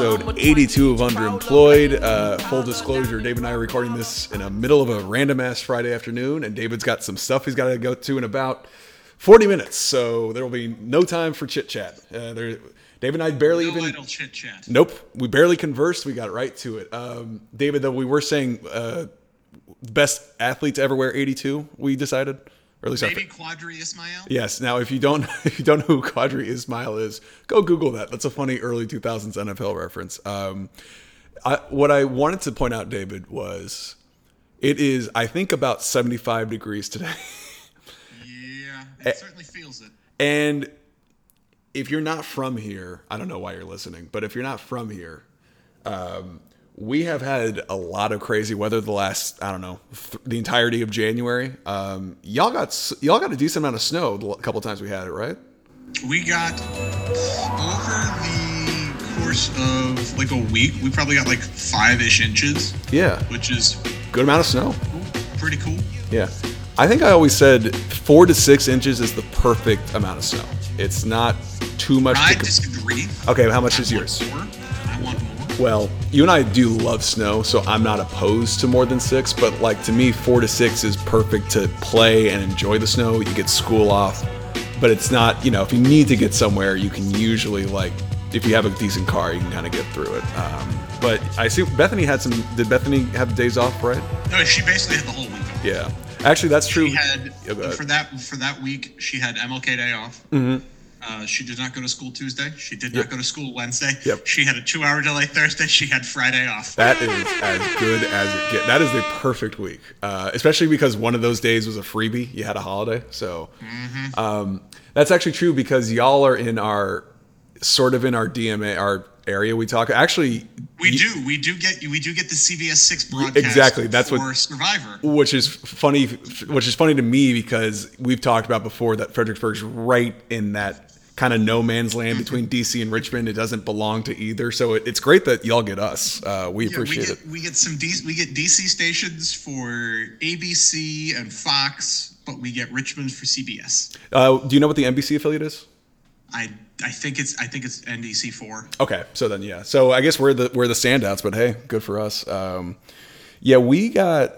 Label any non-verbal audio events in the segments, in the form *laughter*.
episode 82 of Underemployed. Uh, full disclosure, David and I are recording this in the middle of a random ass Friday afternoon, and David's got some stuff he's got to go to in about 40 minutes, so there will be no time for chit chat. Uh, there, David and I barely No even. chit chat. Nope, we barely conversed. We got right to it. Um, David, though, we were saying uh, best athlete to ever wear 82. We decided, or at least Maybe Qadry Ismail. Yes. Now, if you don't, *laughs* if you don't know who Qadry Ismail is, go Google that. That's a funny early 2000s NFL reference. Um, I, what I wanted to point out, David, was it is I think about 75 degrees today, Yeah, it certainly feels it. and if you're not from here, I don't know why you're listening, but if you're not from here, um, we have had a lot of crazy weather the last I don't know th- the entirety of January. Um, y'all got y'all got a decent amount of snow the l- couple times we had it, right? We got over the course of like a week, we probably got like five ish inches, Yeah, which is good amount of snow. pretty cool. Yeah. I think I always said four to six inches is the perfect amount of snow. It's not too much. I to disagree. okay, how much is yours? want Well, you and I do love snow, so I'm not opposed to more than six, but like to me, four to six is perfect to play and enjoy the snow. You get school off, but it's not, you know, if you need to get somewhere, you can usually, like, if you have a decent car, you can kind of get through it. Um, but I see Bethany had some, did Bethany have days off, right? No, she basically had the whole week. Yeah. Actually, that's true. She had ahead. for that for that week. She had MLK Day off. Mm-hmm. Uh, she did not go to school Tuesday. She did not go to school Wednesday. Yep. She had a two-hour delay Thursday. She had Friday off. That is as good as it gets. That is the perfect week, uh, especially because one of those days was a freebie. You had a holiday, so um, that's actually true because y'all are in our sort of in our DMA, our area. We talk actually, We do. We do get. We do get the CBS Six broadcast. Exactly, that's for what- Survivor. which is funny. Which is funny to me because we've talked about before that Fredericksburg's right in that kind of no man's land between DC and Richmond. It doesn't belong to either, so it, it's great that y'all get us. Uh, we Yeah, we appreciate get it. we get some D, we get DC stations for ABC and Fox, but we get Richmond for CBS. Uh, do you know what the NBC affiliate is? I I think it's I think it's NBC four. Okay, so then yeah, so I guess we're the we're the standouts, but hey, good for us. Um, yeah, we got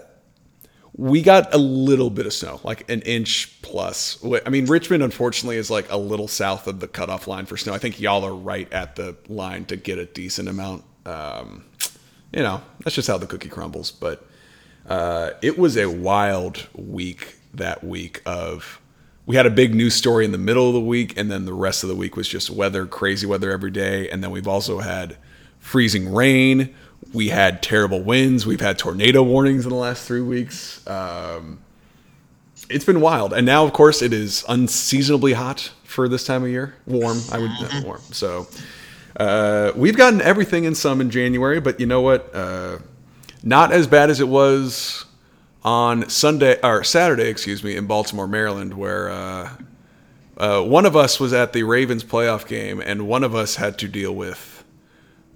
we got a little bit of snow, like an inch plus. I mean, Richmond unfortunately is like a little south of the cutoff line for snow. I think y'all are right at the line to get a decent amount. Um, you know, that's just how the cookie crumbles. But uh, it was a wild week that week of we had a big news story in the middle of the week and then the rest of the week was just weather crazy weather every day. And then we've also had freezing rain. We had terrible winds. We've had tornado warnings in the last three weeks. Um, it's been wild. And now of course it is unseasonably hot for this time of year. Warm i would uh, warm. So uh, we've gotten everything and some in january but you know what? Uh, not as bad as it was on Sunday or Saturday, excuse me, in Baltimore, Maryland, where uh, uh, one of us was at the Ravens playoff game, and one of us had to deal with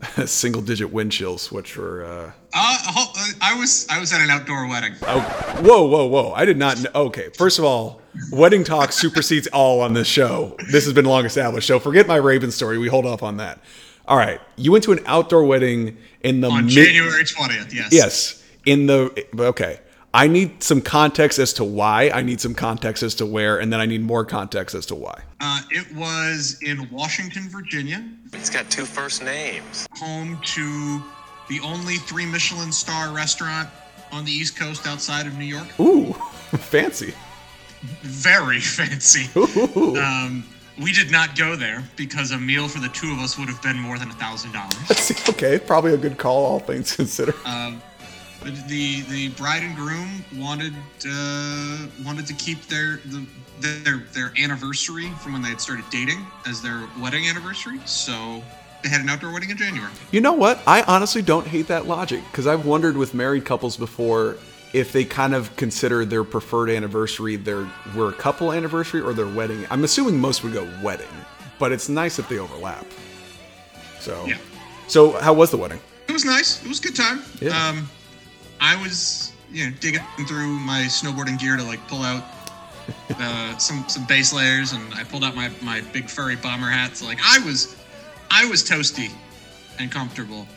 *laughs* single-digit wind chills, which were. Uh, Uh, uh, I was I was at an outdoor wedding. oh, whoa, whoa, whoa! I did not. Know. Okay, first of all, wedding talk supersedes *laughs* all on this show. This has been long established, so forget my Ravens story. We hold off on that. All right, you went to an outdoor wedding in the On mid- January twentieth, yes. Yes, in the okay. I need some context as to why. I need some context as to where, and then I need more context as to why. Uh, it was in Washington, Virginia, It's got two first names. home to the only three Michelin star restaurant on the East Coast outside of New York. Ooh, *laughs* fancy. Very *laughs* fancy. Um, we did not go there because a meal for the two of us would have been more than a thousand dollars. *laughs* okay, probably a good call, all things considered. Um, but the the bride and groom wanted uh, wanted to keep their the, their their anniversary from when they had started dating as their wedding anniversary. So they had an outdoor wedding in January. You know what? I honestly don't hate that logic because I've wondered with married couples before if they kind of consider their preferred anniversary their we're a couple anniversary or their wedding. I'm assuming most would go wedding, but it's nice if they overlap. So, Yeah. so how was the wedding? It was nice. It was a good time. Yeah. Um, I was you know digging through my snowboarding gear to like pull out uh, some some base layers, and I pulled out my my big furry bomber hat. So like I was I was toasty and comfortable.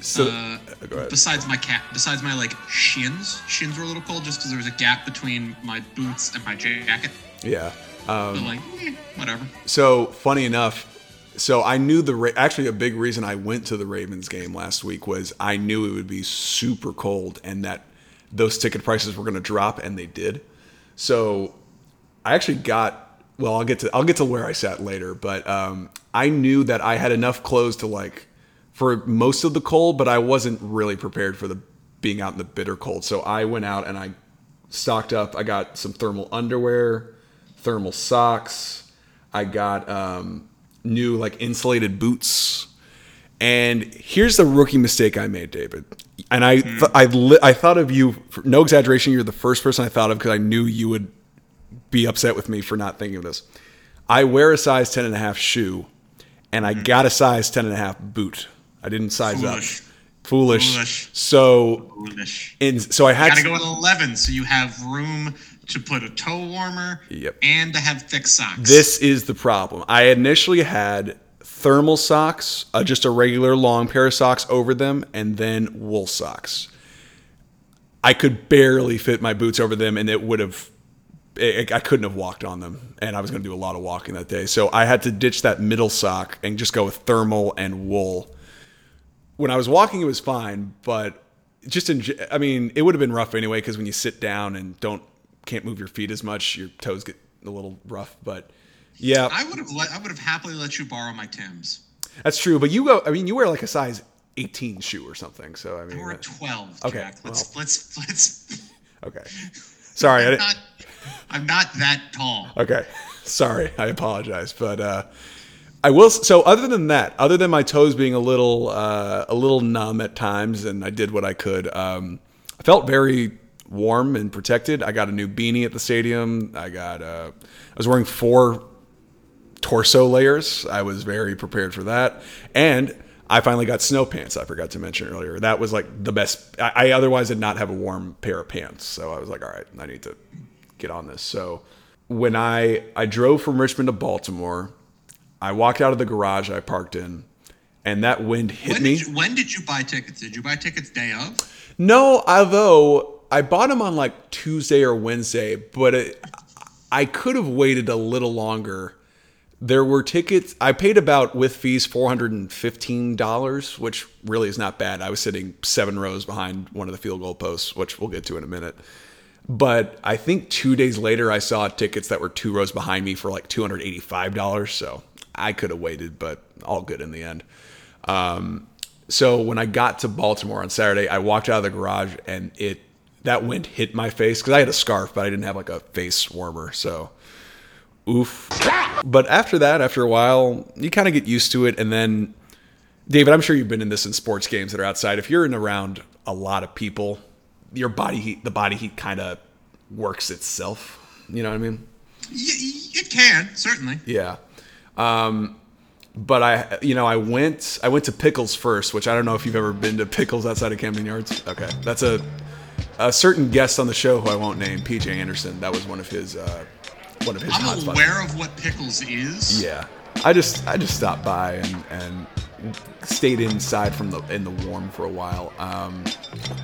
So uh, ahead. besides my cat, besides my like shins, shins were a little cold just because there was a gap between my boots and my jacket. Yeah. Um, But like, eh, whatever. So funny enough, so I knew the Ra- actually a big reason I went to the Ravens game last week was I knew it would be super cold and that those ticket prices were going to drop, and they did. So I actually got well. I'll get to I'll get to where I sat later, but um, I knew that I had enough clothes to like for most of the cold, but I wasn't really prepared for the being out in the bitter cold. So I went out and I stocked up. I got some thermal underwear, thermal socks. I got um, new like insulated boots. And here's the rookie mistake I made, David. And I hmm. th- I li- I thought of you. No exaggeration, you're the first person I thought of because I knew you would be upset with me for not thinking of this. I wear a size 10 and a half shoe, and I hmm. got a size 10 and a half boot. I didn't size Foolish. up. Foolish. Foolish. So, Foolish. in, so I had Gotta to, go with 11 so you have room to put a toe warmer Yep. and to have thick socks. This is the problem. I initially had thermal socks, uh, just a regular long pair of socks over them, and then wool socks. I could barely fit my boots over them, and it would have. I I couldn't have walked on them, and I was going to do a lot of walking that day. So I had to ditch that middle sock and just go with thermal and wool. When I was walking, it was fine, but just in, I mean, it would have been rough anyway because when you sit down and don't can't move your feet as much, your toes get a little rough. But yeah, I would have let, I would have happily let you borrow my Tims. that's true. But you go, I mean, you wear like a size 18 shoe or something. So I mean, Or a that- 12, Okay, Jack. Let's well. let's let's *laughs* okay. Sorry, I I'm didn't, not I'm not that tall. Okay. *laughs* Sorry. I apologize. But uh I will so other than that, other than my toes being a little uh a little numb at times and I did what I could, um I felt very warm and protected. I got a new beanie at the stadium. I got uh I was wearing four torso layers. I was very prepared for that. And I finally got snow pants. I forgot to mention earlier. That was like the best. I, I otherwise did not have a warm pair of pants, so I was like, all right, I need to get on this. So when I I drove from Richmond to Baltimore, I walked out of the garage I parked in, and that wind hit When me. did, you, when did you buy tickets? Did you buy tickets day of? No, although I bought them on like Tuesday or Wednesday, but it, I could have waited a little longer. There were tickets. I paid about with fees four hundred and fifteen dollars, which really is not bad. I was sitting seven rows behind one of the field goal posts, which we'll get to in a minute. But I think two days later, I saw tickets that were two rows behind me for like two hundred eighty-five dollars. So I could have waited, but all good in the end. Um, so when I got to Baltimore on Saturday, I walked out of the garage and it that wind hit my face because I had a scarf, but I didn't have like a face warmer. So, oof. But after that, after a while, you kind of get used to it, and then, David, I'm sure you've been in this in sports games that are outside. If you're in around a lot of people, your body heat, the body heat, kind of works itself. You know what I mean? It can certainly. Yeah. Um, but I, you know, I went, I went to Pickles first, which I don't know if you've ever been to Pickles outside of Camden Yards. Okay, that's a a certain guest on the show who I won't name, PJ Anderson. That was one of his, uh, one of his I'm aware of what pickles is. Yeah, I just, I just stopped by and and stayed inside from the in the warm for a while. Um,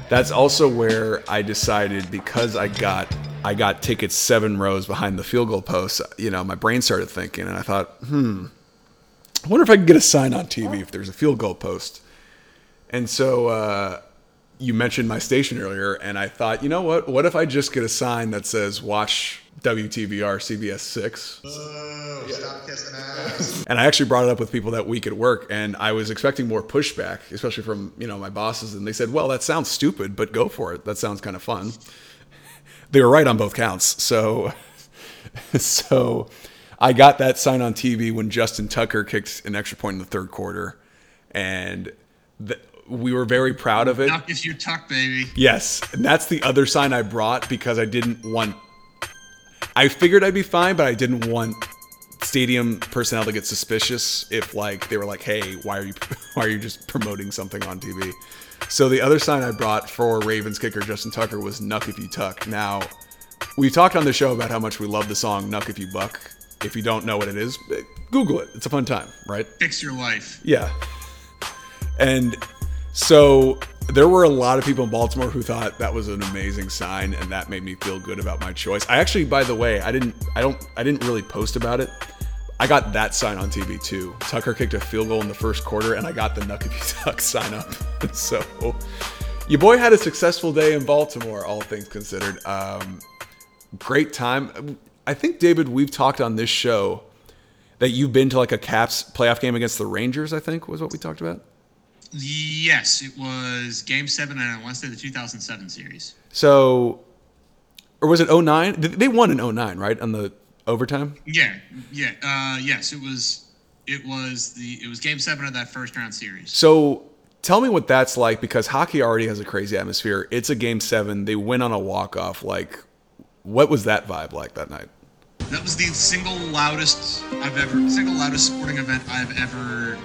that's also where I decided because I got I got tickets seven rows behind the field goal post. You know, my brain started thinking, and I thought, hmm, I wonder if I can get a sign on TV if there's a field goal post. And so uh, you mentioned my station earlier, and I thought, you know what? What if I just get a sign that says "Watch WTVR CBS 6? Oh, stop kissing ass. *laughs* And I actually brought it up with people that week at work, and I was expecting more pushback, especially from you know my bosses. And they said, "Well, that sounds stupid, but go for it. That sounds kind of fun." They were right on both counts. So, *laughs* so I got that sign on TV when Justin Tucker kicked an extra point in the third quarter, and th- we were very proud of it. Knuck if you tuck, baby. Yes, and that's the other sign I brought because I didn't want. I figured I'd be fine, but I didn't want stadium personnel to get suspicious if like they were like, "Hey, why are you *laughs* why are you just promoting something on TV?" So the other sign I brought for Ravens kicker Justin Tucker was "Knuck if you tuck." Now, we've talked on the show about how much we love the song "Knuck if you buck." If you don't know what it is, Google it. It's a fun time, right? Fix your life. Yeah. And so there were a lot of people in Baltimore who thought that was an amazing sign and that made me feel good about my choice. I actually by the way, I didn't I don't I didn't really post about it. I got that sign on TV too. Tucker kicked a field goal in the first quarter and I got the Nuckabee *laughs* Ducks sign up. *laughs* so your boy had a successful day in Baltimore, all things considered. Um, great time. I think David, we've talked on this show that you've been to like a Caps playoff game against the Rangers. I think was what we talked about. Yes, it was Game Seven, and I want to say the 2007 series. So, or was it 09? They won in 09, right? On the overtime. Yeah, yeah, uh, yes. It was. It was the. It was Game Seven of that first round series. So tell me what that's like because hockey already has a crazy atmosphere. It's a game seven. They win on a walk off. Like, what was that vibe like that night? That was the single loudest I've ever, single loudest sporting event I've ever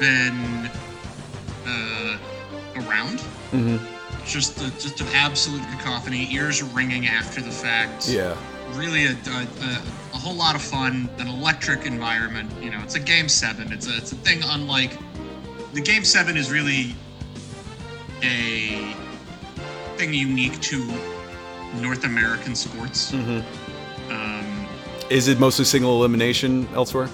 been uh, around. Mm-hmm. Just, a, just an absolute cacophony. Ears ringing after the fact. Yeah. Really, a, a, a, a whole lot of fun. An electric environment. You know, it's a game seven. It's a, it's a thing unlike the game seven is really a thing unique to North American sports. Mm-hmm. Um, Is it mostly single elimination elsewhere?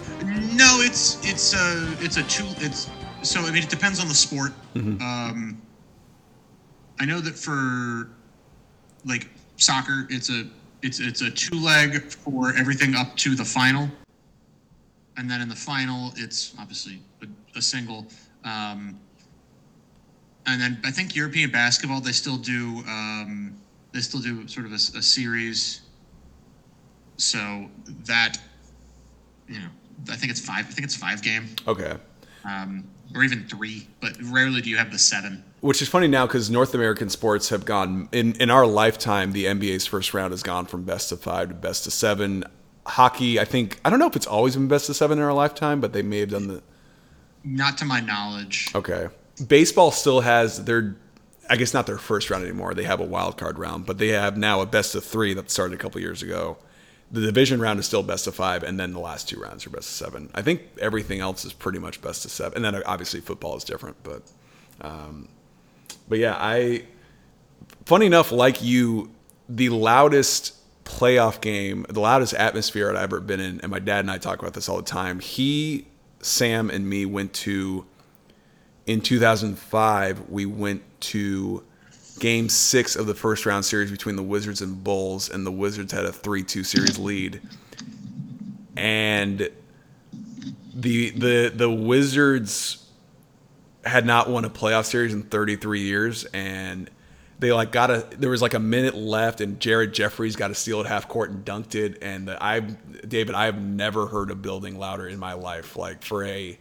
It's it's a it's a two. It's so I mean it depends on the sport. Mhm. Um, I know that for like soccer, it's a it's it's a two leg for everything up to the final, and then in the final, it's obviously a, a single. Um, and then I think European basketball they still do um, they still do sort of a, a series. So that you know I think it's five I think it's five game Okay. um, or even three, but rarely do you have the seven. Which is funny now because North American sports have gone in in our lifetime. The NBA's first round has gone from best of five to best of seven. Hockey, I think I don't know if it's always been best of seven in our lifetime, but they may have done the Not to my knowledge. Okay. Baseball still has their, I guess not their first round anymore. They have a wild card round, but they have now a best of three that started a couple years ago. The division round is still best of five, and then the last two rounds are best of seven. I think everything else is pretty much best of seven, and then obviously football is different. But, um, but yeah, I. Funny enough, like you, the loudest playoff game, the loudest atmosphere I've ever been in, and my dad and I talk about this all the time. He, Sam, and me went to in 2005, we went to game six of the first round series between the Wizards and Bulls, and the Wizards had a 3 2 series lead. And the, the, the Wizards had not won a playoff series in 33 years, and they like got a there was like a minute left and Jared Jeffries got a steal at half court and dunked it and I David I have never heard a building louder in my life like for a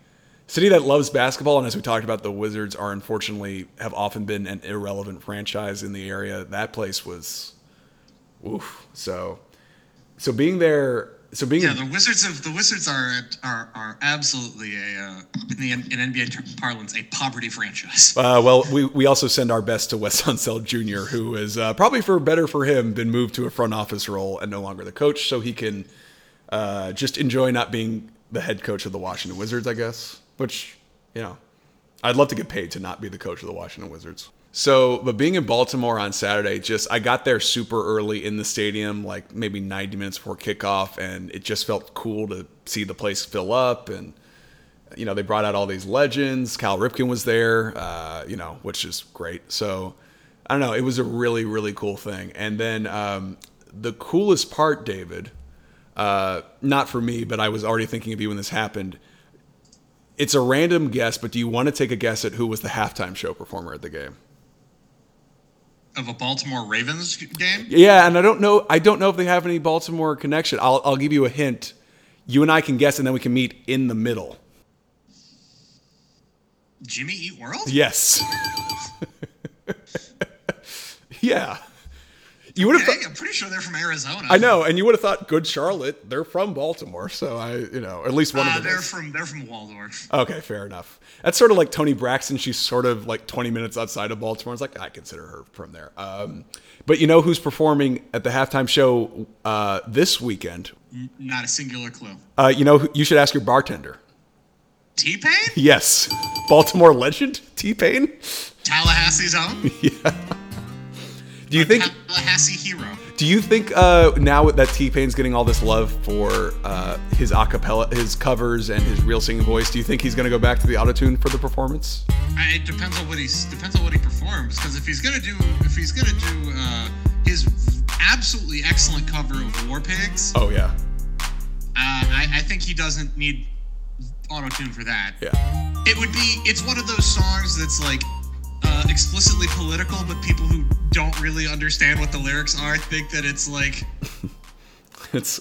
city that loves basketball and as we talked about the Wizards are unfortunately have often been an irrelevant franchise in the area that place was oof so so being there so being Yeah, the Wizards of the Wizards are are, are absolutely a uh, in the in NBA parlance a poverty franchise. Uh, well, we, we also send our best to Wes *laughs* Unseld Jr., who is uh, probably for better for him been moved to a front office role and no longer the coach, so he can uh, just enjoy not being the head coach of the Washington Wizards, I guess. Which you know, I'd love to get paid to not be the coach of the Washington Wizards. So, but being in Baltimore on Saturday, just I got there super early in the stadium, like maybe 90 minutes before kickoff, and it just felt cool to see the place fill up and you know, they brought out all these legends. Cal Ripken was there, uh, you know, which is great. So I don't know. It was a really, really cool thing. And then um, the coolest part, David, uh, not for me, but I was already thinking of you when this happened. It's a random guess, but do you want to take a guess at who was the halftime show performer at the game? Of a Baltimore Ravens game, Yeah, and I don't know. I don't know if they have any Baltimore connection. I'll, I'll give you a hint. You and I can guess, and then we can meet in the middle. Jimmy Eat World. Yes. *laughs* yeah. You would have. Hey, I'm pretty sure they're from Arizona. I know, and you would have thought good Charlotte. They're from Baltimore, so I, you know, at least one Uh, of them. they're is. from they're from Waldorf. Okay, fair enough. That's sort of like Toni Braxton. She's sort of like 20 minutes outside of Baltimore. It's like I consider her from there. Um, but you know who's performing at the halftime show uh, this weekend? Not a singular clue. Uh, you know, you should ask your bartender. T Pain, Yes, Baltimore legend T Pain. Tallahassee's own. *laughs* Do you think? Tallahassee hero? Do you think uh, now that T Pain's getting all this love for uh, his acapella, his covers, and his real singing voice, do you think he's going to go back to the autotune for the performance? I- It depends on what he's depends on what he performs. Because if he's gonna do if he's gonna do uh, his absolutely excellent cover of War Pigs, uh, Oh yeah, I, I think he doesn't need auto tune for that. yeah. It would be it's one of those songs that's like uh, explicitly political, but people who don't really understand what the lyrics are think that it's like *laughs* It's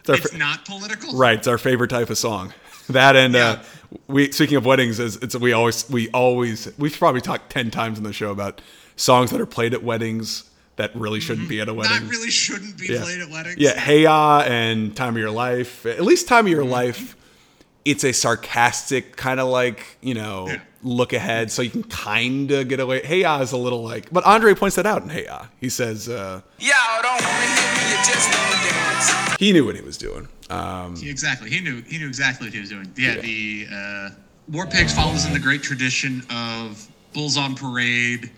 it's our it's fa- not political. right. It's our favorite type of song. *laughs* That and uh, we speaking of weddings, is it's we always we always we've probably talked ten times in the show about songs that are played at weddings that really shouldn't be at a wedding. That really shouldn't be Yeah. played at weddings. Yeah, Hey Ya and Time of Your Life. At least Time of Your Life, it's a sarcastic kind of like, you know, Yeah. look ahead. So you can kind of get away. Hey Ya is a little like, but Andre points that out in Hey Ya. He says uh, Y'all don't wanna hear me, you just wanna dance. he knew what he was doing. Um, Exactly. He knew he knew exactly what he was doing. Yeah, the uh, War Pigs follows in the great tradition of Bulls on Parade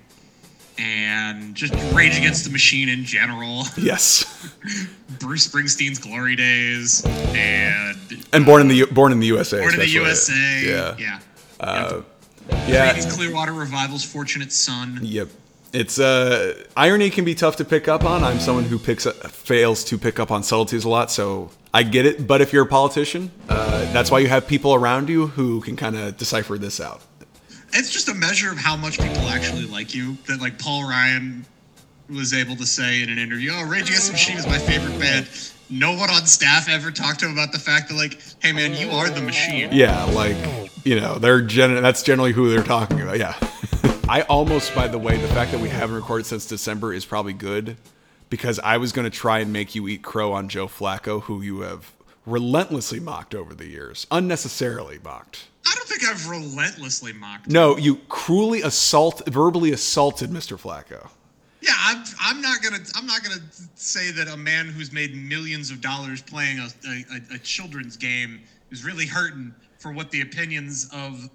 and just Rage Against the Machine in general. yes. *laughs* Bruce Springsteen's Glory Days and And born in the born in the USA. Born in the. USA. Yeah. Yeah. Uh, yeah. yeah. Clearwater Revival's Fortunate Son. Yep. It's uh irony can be tough to pick up on. I'm someone who picks up, fails to pick up on subtleties a lot, so I get it. But if you're a politician, uh, that's why you have people around you who can kind of decipher this out. It's just a measure of how much people actually like you. That like Paul Ryan was able to say in an interview, "Oh, Rage Against the Machine is my favorite band." No one on staff ever talked to him about the fact that like, "Hey man, you are the machine." Yeah, like you know, they're gen- that's generally who they're talking about. Yeah. *laughs* I almost, by the way, the fact that we haven't recorded since December is probably good because I was going to try and make you eat crow on Joe Flacco, who you have relentlessly mocked over the years, unnecessarily mocked. I don't think I've relentlessly mocked. No, you cruelly assault, verbally assaulted Mr. Flacco. Yeah, I'm, I'm not gonna I'm not gonna say that a man who's made millions of dollars playing a, a, a children's game is really hurting for what the opinions of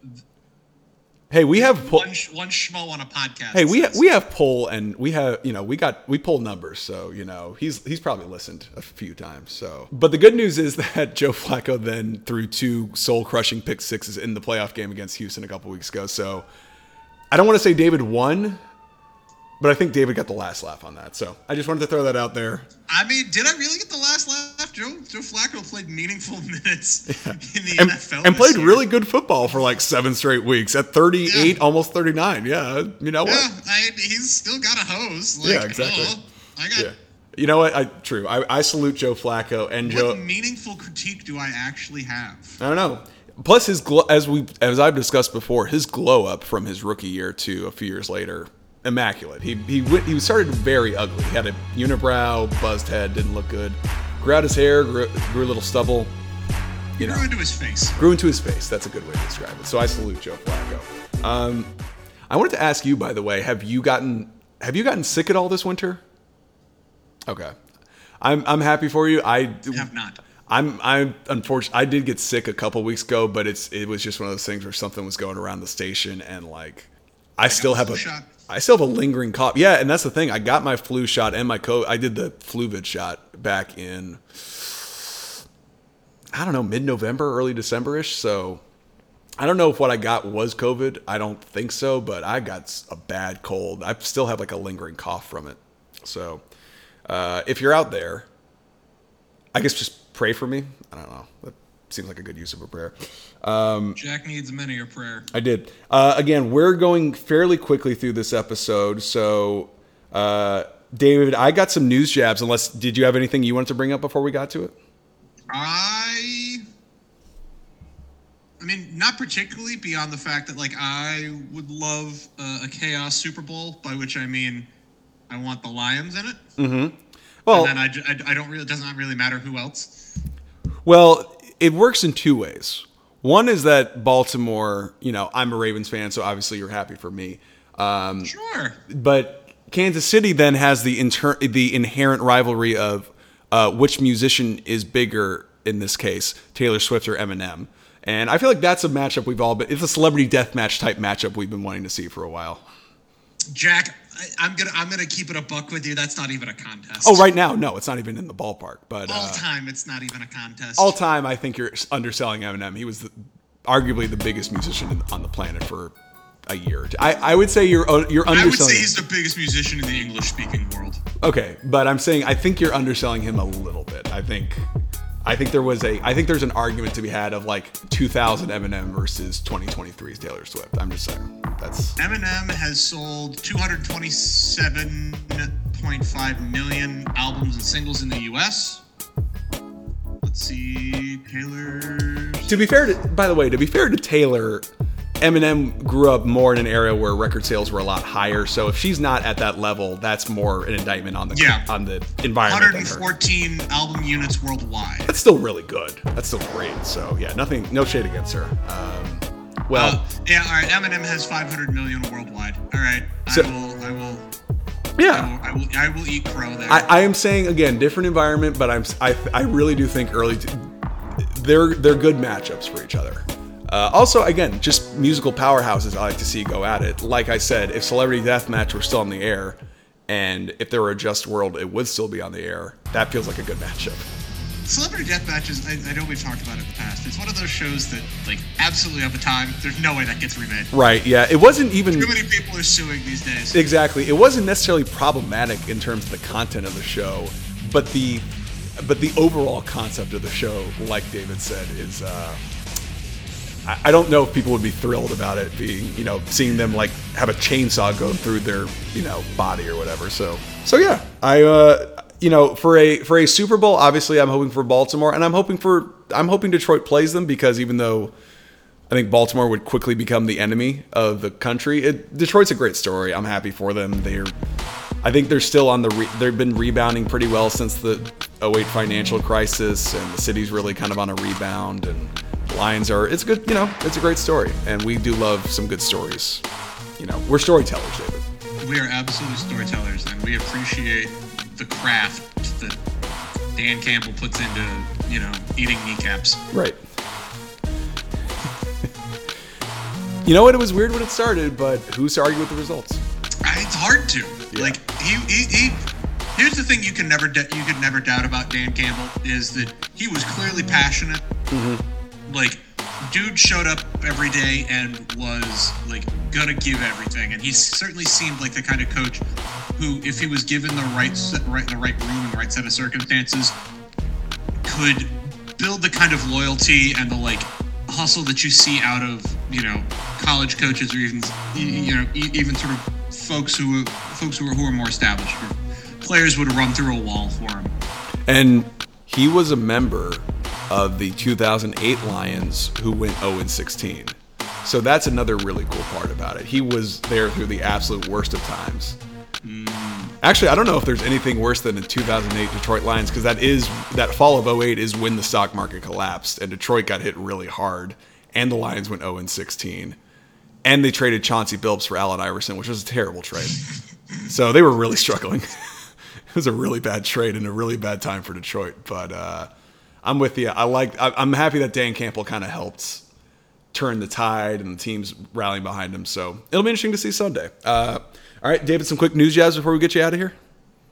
Hey, we have pull, one sh- one schmo on a podcast. hey we says. we have poll and we have you know we got we pull numbers, so you know he's he's probably listened a few times. So, but the good news is *laughs* that Joe Flacco then threw two soul crushing pick sixes in the playoff game against Houston a couple weeks ago. So, I don't want to say David won, but I think David got the last laugh on that. So I just wanted to throw that out there. I mean, did I really get the last laugh? Joe Joe Flacco played meaningful *laughs* minutes in the And, NFL and played year. really good football for like seven straight weeks at 38, Yeah. almost 39. Yeah, you know what? Yeah, I, he's still got a hose. Like, Yeah, exactly. oh, I got Yeah. You know what? I true. I, I salute Joe Flacco and Joe. what meaningful critique do I actually have? I don't know. Plus his glow, as we as I've discussed before, his glow up from his rookie year to a few years later, immaculate. He he went, he started very ugly. He had a unibrow, buzzed head, didn't look good. Grew out his hair, grew, grew a little stubble. You know, Grew into his face. grew into his face. That's a good way to describe it. So I salute Joe Flacco. Um, I wanted to ask you, by the way, have you gotten have you gotten sick at all this winter? Okay, I'm I'm happy for you. I Have not. I'm I'm unfortunate. I did get sick a couple weeks ago, but it's it was just one of those things where something was going around the station, and like I still have a shot. I still have a lingering cough. Yeah, and that's the thing. I got my flu shot and my co. I did the Fluvid shot back in I don't know mid November, early December ish. So I don't know if what I got was COVID. I don't think so, but I got a bad cold. I still have like a lingering cough from it. So uh, if you're out there, I guess just pray for me. I don't know. That seems like a good use of a prayer. Um, Jack needs many a prayer. I did. Uh, again, we're going fairly quickly through this episode. So, uh, David, I got some news jabs. Unless, did you have anything you wanted to bring up before we got to it? I I mean, not particularly beyond the fact that like I would love uh, a chaos Super Bowl, by which I mean I want the Lions in it. Mm-hmm. Well, and then I, I, I don't really. It does not really matter who else. Well, it works in two ways. One is that Baltimore, you know, I'm a Ravens fan, so obviously you're happy for me. Um, Sure. but Kansas City then has the inter- the inherent rivalry of uh, which musician is bigger in this case, Taylor Swift or Eminem. And I feel like that's a matchup we've all been. It's a celebrity death match type matchup we've been wanting to see for a while. Jack, I, I'm gonna I'm gonna keep it a buck with you. That's not even a contest. Oh, right now, no, it's not even in the ballpark. But All uh, time, it's not even a contest. all time, I think you're underselling Eminem. He was the, arguably the biggest musician on the planet for a year. I, I would say you're uh, you're underselling. I would say he's the biggest musician in the English speaking world. okay, but I'm saying I think you're underselling him a little bit. I think I think there was a I think there's an argument to be had of like 2000 Eminem versus 2023's Taylor Swift. I'm just saying that's Eminem has sold 227.5 million albums and singles in the U.S. Let's see, Taylor. to be fair to by the way to be fair to Taylor. Eminem grew up more in an area where record sales were a lot higher. So if she's not at that level, that's more an indictment on the Yeah. on the environment. than 114 album units worldwide. That's still really good. That's still great. So yeah, nothing, no shade against her. Um, well, Uh, yeah, all right. Eminem has 500 million worldwide. All right, So- I will, I will, yeah. I will, I will eat crow there. I, I am saying again, different environment, but I'm I, I really do think early t- they're they're good matchups for each other. Uh, also, again, just musical powerhouses I like to see go at it. Like I said, if Celebrity Deathmatch were still on the air, and if there were a Just World, it would still be on the air. That feels like a good matchup. Celebrity Death Matches, I, I know we've talked about it in the past. It's one of those shows that, like, absolutely of a time, there's no way that gets remade. Right? Yeah. It wasn't even Too many people are suing these days. Exactly. It wasn't necessarily problematic in terms of the content of the show, but the but the overall concept of the show, like David said, is uh, I, don't know if people would be thrilled about it being you know seeing them like have a chainsaw go through their you know body or whatever. So so yeah, I uh, you know for a for a Super Bowl, obviously I'm hoping for Baltimore, and I'm hoping for I'm hoping Detroit plays them because even though I think Baltimore would quickly become the enemy of the country. It, Detroit's a great story. I'm happy for them. They're, I think they're still on the. Re, they've been rebounding pretty well since the 08 financial crisis, and the city's really kind of on a rebound. And Lions are. It's good. You know, it's a great story, and we do love some good stories. You know, we're storytellers, David. We are absolute storytellers, and we appreciate the craft that Dan Campbell puts into, you know, eating kneecaps. Right. *laughs* you know what? It was weird when it started, but who's to argue with the results? It's hard to. Yeah. Like he, he, he here's the thing you can never d- you could never doubt about Dan Campbell is that he was clearly passionate. Mm-hmm. Like dude showed up every day and was like gonna give everything, and he certainly seemed like the kind of coach who, if he was given the right right the right room and the right set of circumstances, could build the kind of loyalty and the like hustle that you see out of you know college coaches or even you know even sort of folks who folks who are who are more established. Players would run through a wall for him. And he was a member of the 2008 Lions who went 0 16. So that's another really cool part about it. He was there through the absolute worst of times. Actually, I don't know if there's anything worse than the 2008 Detroit Lions because that is that fall of 08 is when the stock market collapsed and Detroit got hit really hard and the Lions went 0 16. And they traded Chauncey Billups for Allen Iverson, which was a terrible trade. *laughs* so they were really struggling. *laughs* it was a really bad trade and a really bad time for Detroit. But uh, I'm with you. I like. I, I'm happy that Dan Campbell kind of helped turn the tide and the teams rallying behind him. So it'll be interesting to see Sunday. Uh, all right, David, some quick news jazz before we get you out of here.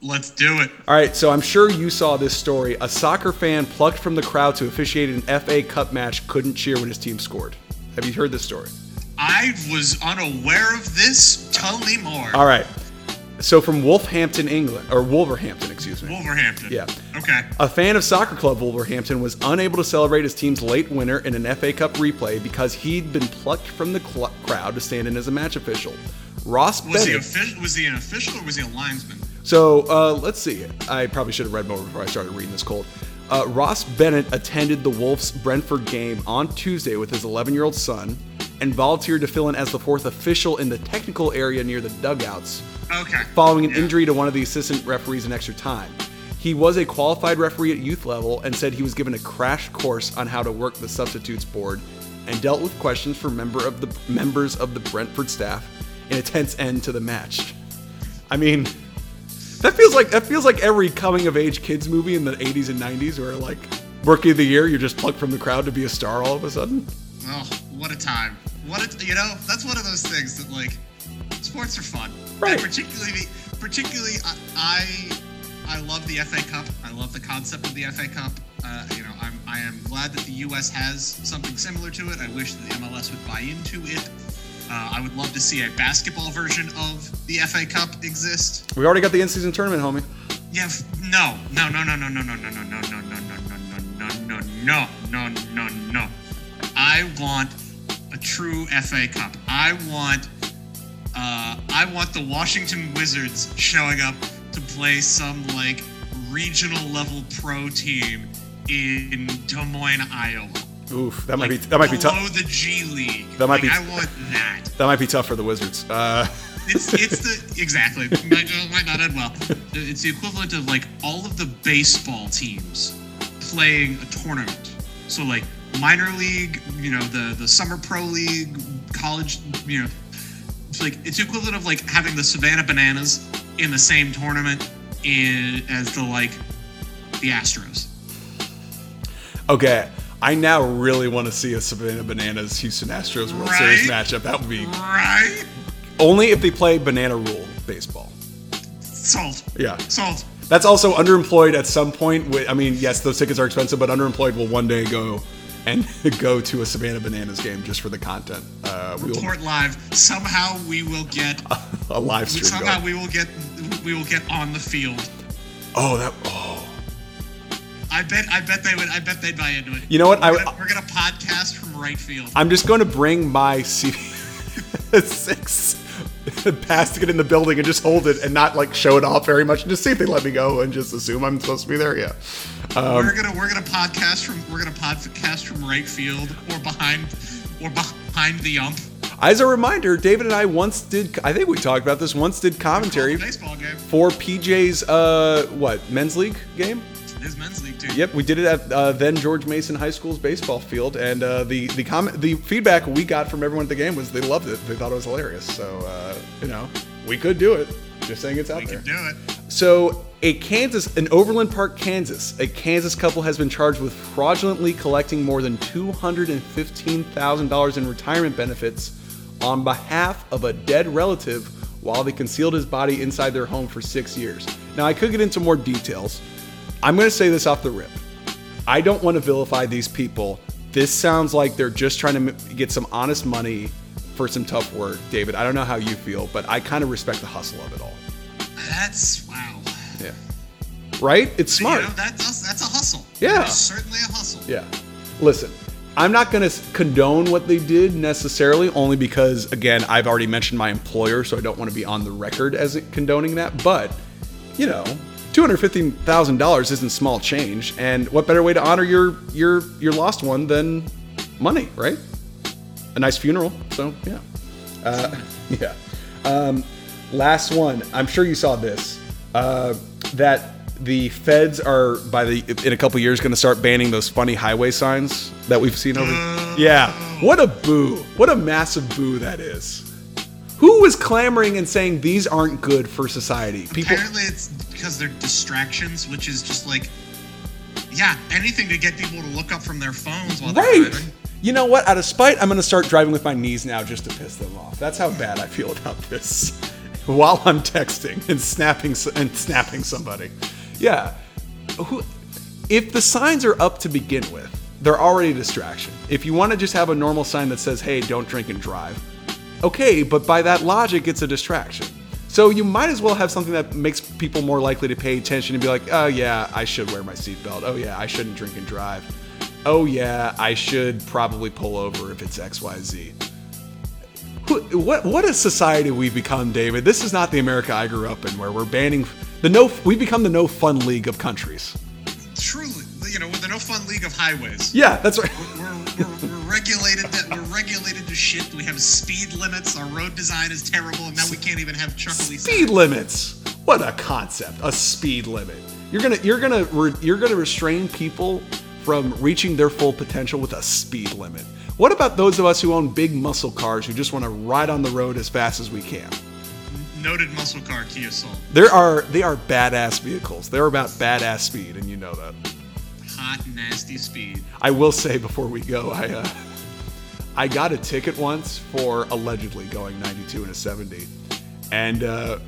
Let's do it. All right, so I'm sure you saw this story. A soccer fan plucked from the crowd to officiate an FA Cup match couldn't cheer when his team scored. Have you heard this story? I was unaware of this. Tell me more. All right. So from Wolverhampton, England, or Wolverhampton, excuse me. Wolverhampton. Yeah. Okay. A fan of soccer club Wolverhampton was unable to celebrate his team's late winner in an FA Cup replay because he'd been plucked from the cl- crowd to stand in as a match official. Ross Was he official? Was he an official or was he a linesman? So uh, let's see. I probably should have read more before I started reading this cold. Uh, Ross Bennett attended the Wolves Brentford game on Tuesday with his 11 year old son. And volunteered to fill in as the fourth official in the technical area near the dugouts Okay. following an Yeah. injury to one of the assistant referees in extra time. He was a qualified referee at youth level and said he was given a crash course on how to work the substitutes board and dealt with questions for member of the members of the Brentford staff in a tense end to the match. I mean, that feels like that feels like every coming of age kids movie in the 80s and 90s where like rookie of the year you're just plucked from the crowd to be a star all of a sudden. Oh, what a time! What a you know that's one of those things that like sports are fun. Right. And particularly, particularly I, I I love the FA Cup. I love the concept of the FA Cup. Uh, you know, I'm I am glad that the U.S. has something similar to it. I wish that the MLS would buy into it. Uh, I would love to see a basketball version of the FA Cup exist. We already got the in-season tournament, homie. Yeah, f- no, no, no, no, no, no, no, no, no, no, no, no, no, no, no, no, no, no, no, no. No. I want a true FA Cup. I want, uh, I want the Washington Wizards showing up to play some like regional level pro team in Des Moines, Iowa. Oof, that might be that might be tough. below the G League. That might like, be- I want that. That might be tough for the Wizards. Uh, *laughs* It's it's the exactly might, might not end well. It's the equivalent of like all of the baseball teams playing a tournament. So like minor league, you know, the the summer pro league, college, you know, it's like it's equivalent of like having the Savannah Bananas in the same tournament in, as the like the Astros. Okay, I now really want to see a Savannah Bananas Houston Astros World Right? Series matchup. That would be Right? only if they play banana rule baseball. Salt. Yeah. Salt. That's also underemployed at some point. I mean, yes, those tickets are expensive, but underemployed will one day go and *laughs* go to a Savannah Bananas game just for the content. Uh, we will Report live. Somehow we will get. *laughs* a live stream. Somehow Going. we will get. We will get on the field. Oh, that. Oh, I bet. I bet they would. I bet they'd buy into it. You know what? I- We're gonna, we're gonna podcast from right field. I'm just going to bring my CV6 pass to get in the building and just hold it and not like show it off very much and just see if they let me go and just assume I'm supposed to be there. Yeah. Um, we're gonna. We're gonna podcast from. We're gonna podcast from right field or behind, or behind the ump. As a reminder, David and I once did. I think we talked about this. Once did commentary Baseball game. for PJ's uh what men's league game. His men's league too. Yep, we did it at uh, then George Mason High School's baseball field, and uh, the the comment the feedback we got from everyone at the game was they loved it. They thought it was hilarious. So uh, you know, we could do it. Just saying it's out We there. can do it. So, a Kansas, an Overland Park, Kansas, a Kansas couple has been charged with fraudulently collecting more than $215,000 in retirement benefits on behalf of a dead relative while they concealed his body inside their home for six years. Now, I could get into more details. I'm going to say this off the rip. I don't want to vilify these people. This sounds like they're just trying to get some honest money for some tough work, David. I don't know how you feel, but I kind of respect the hustle of it all. That's wow. Yeah. Right? It's smart. You know, that's that's a hustle. Yeah. It's certainly a hustle. Yeah. Listen, I'm not going to condone what they did necessarily, only because, again, I've already mentioned my employer, so I don't want to be on the record as it- condoning that. But, you know, $215,000 isn't small change. And what better way to honor your, your, your lost one than money, right? A nice funeral. So, yeah. Uh, *laughs* yeah. Um, last one. I'm sure you saw this. Uh, that the feds are by the in a couple years going to start banning those funny highway signs that we've seen over. Yeah. What a boo! What a massive boo that is. Who was clamoring and saying these aren't good for society? People. Apparently, it's because they're distractions, which is just like, yeah, anything to get people to look up from their phones while they're Right. driving. You know what? Out of spite, I'm going to start driving with my knees now just to piss them off. That's how bad I feel about this. *laughs* While I'm texting and snapping and snapping somebody. Yeah. Who, if the signs are up to begin with, they're already a distraction. If you want to just have a normal sign that says, "Hey, don't drink and drive," okay, but by that logic, it's a distraction. So you might as well have something that makes people more likely to pay attention and be like, "Oh yeah, I should wear my seatbelt. Oh yeah, I shouldn't drink and drive. Oh yeah, I should probably pull over if it's XYZ. What what a society we've become, David. This is not the America I grew up in, where we're banning the no. We've become the no fun league of countries. Truly, you know, with the no fun league of highways. Yeah, that's right. We're, we're, we're regulated that we're regulated to shit. We have speed limits. Our road design is terrible, and now we can't even have chuckly Speed limits. What a concept. A speed limit. You're gonna you're gonna re- you're gonna restrain people from reaching their full potential with a speed limit. What about those of us who own big muscle cars who just want to ride on the road as fast as we can? Noted muscle car Kia Soul. There are they are badass vehicles. They're about badass speed, and you know that. Hot, nasty speed. I will say before we go, I uh, I got a ticket once for allegedly going 92 and a 70, and uh,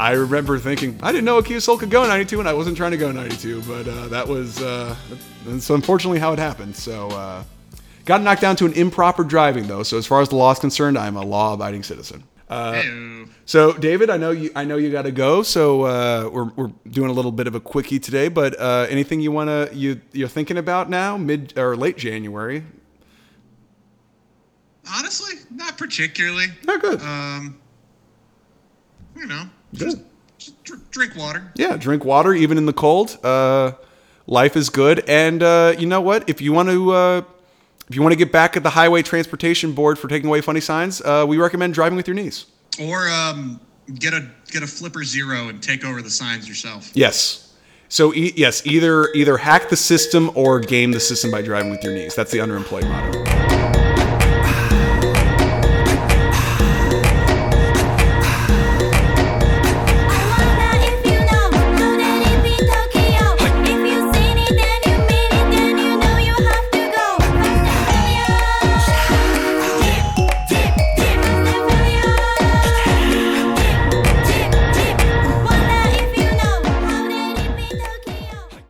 I remember thinking I didn't know a Kia Soul could go 92, and I wasn't trying to go 92, but uh, that was uh, that's unfortunately how it happened. So uh, got knocked down to an improper driving though. So as far as the law is concerned, I'm a law-abiding citizen. Ew. So, David, I know you. I know you got to go. So uh, we're, we're doing a little bit of a quickie today. But uh, anything you wanna you you're thinking about now, mid or late January? Honestly, not particularly. Oh, good. Um, you know. Just, just dr- drink water. Yeah, drink water even in the cold. Uh, life is good, and uh, you know what? If you want to, uh, if you want to get back at the Highway Transportation Board for taking away funny signs, uh, we recommend driving with your knees. Or um, get a get a flipper zero and take over the signs yourself. Yes. So e- yes, either either hack the system or game the system by driving with your knees. That's the underemployed motto.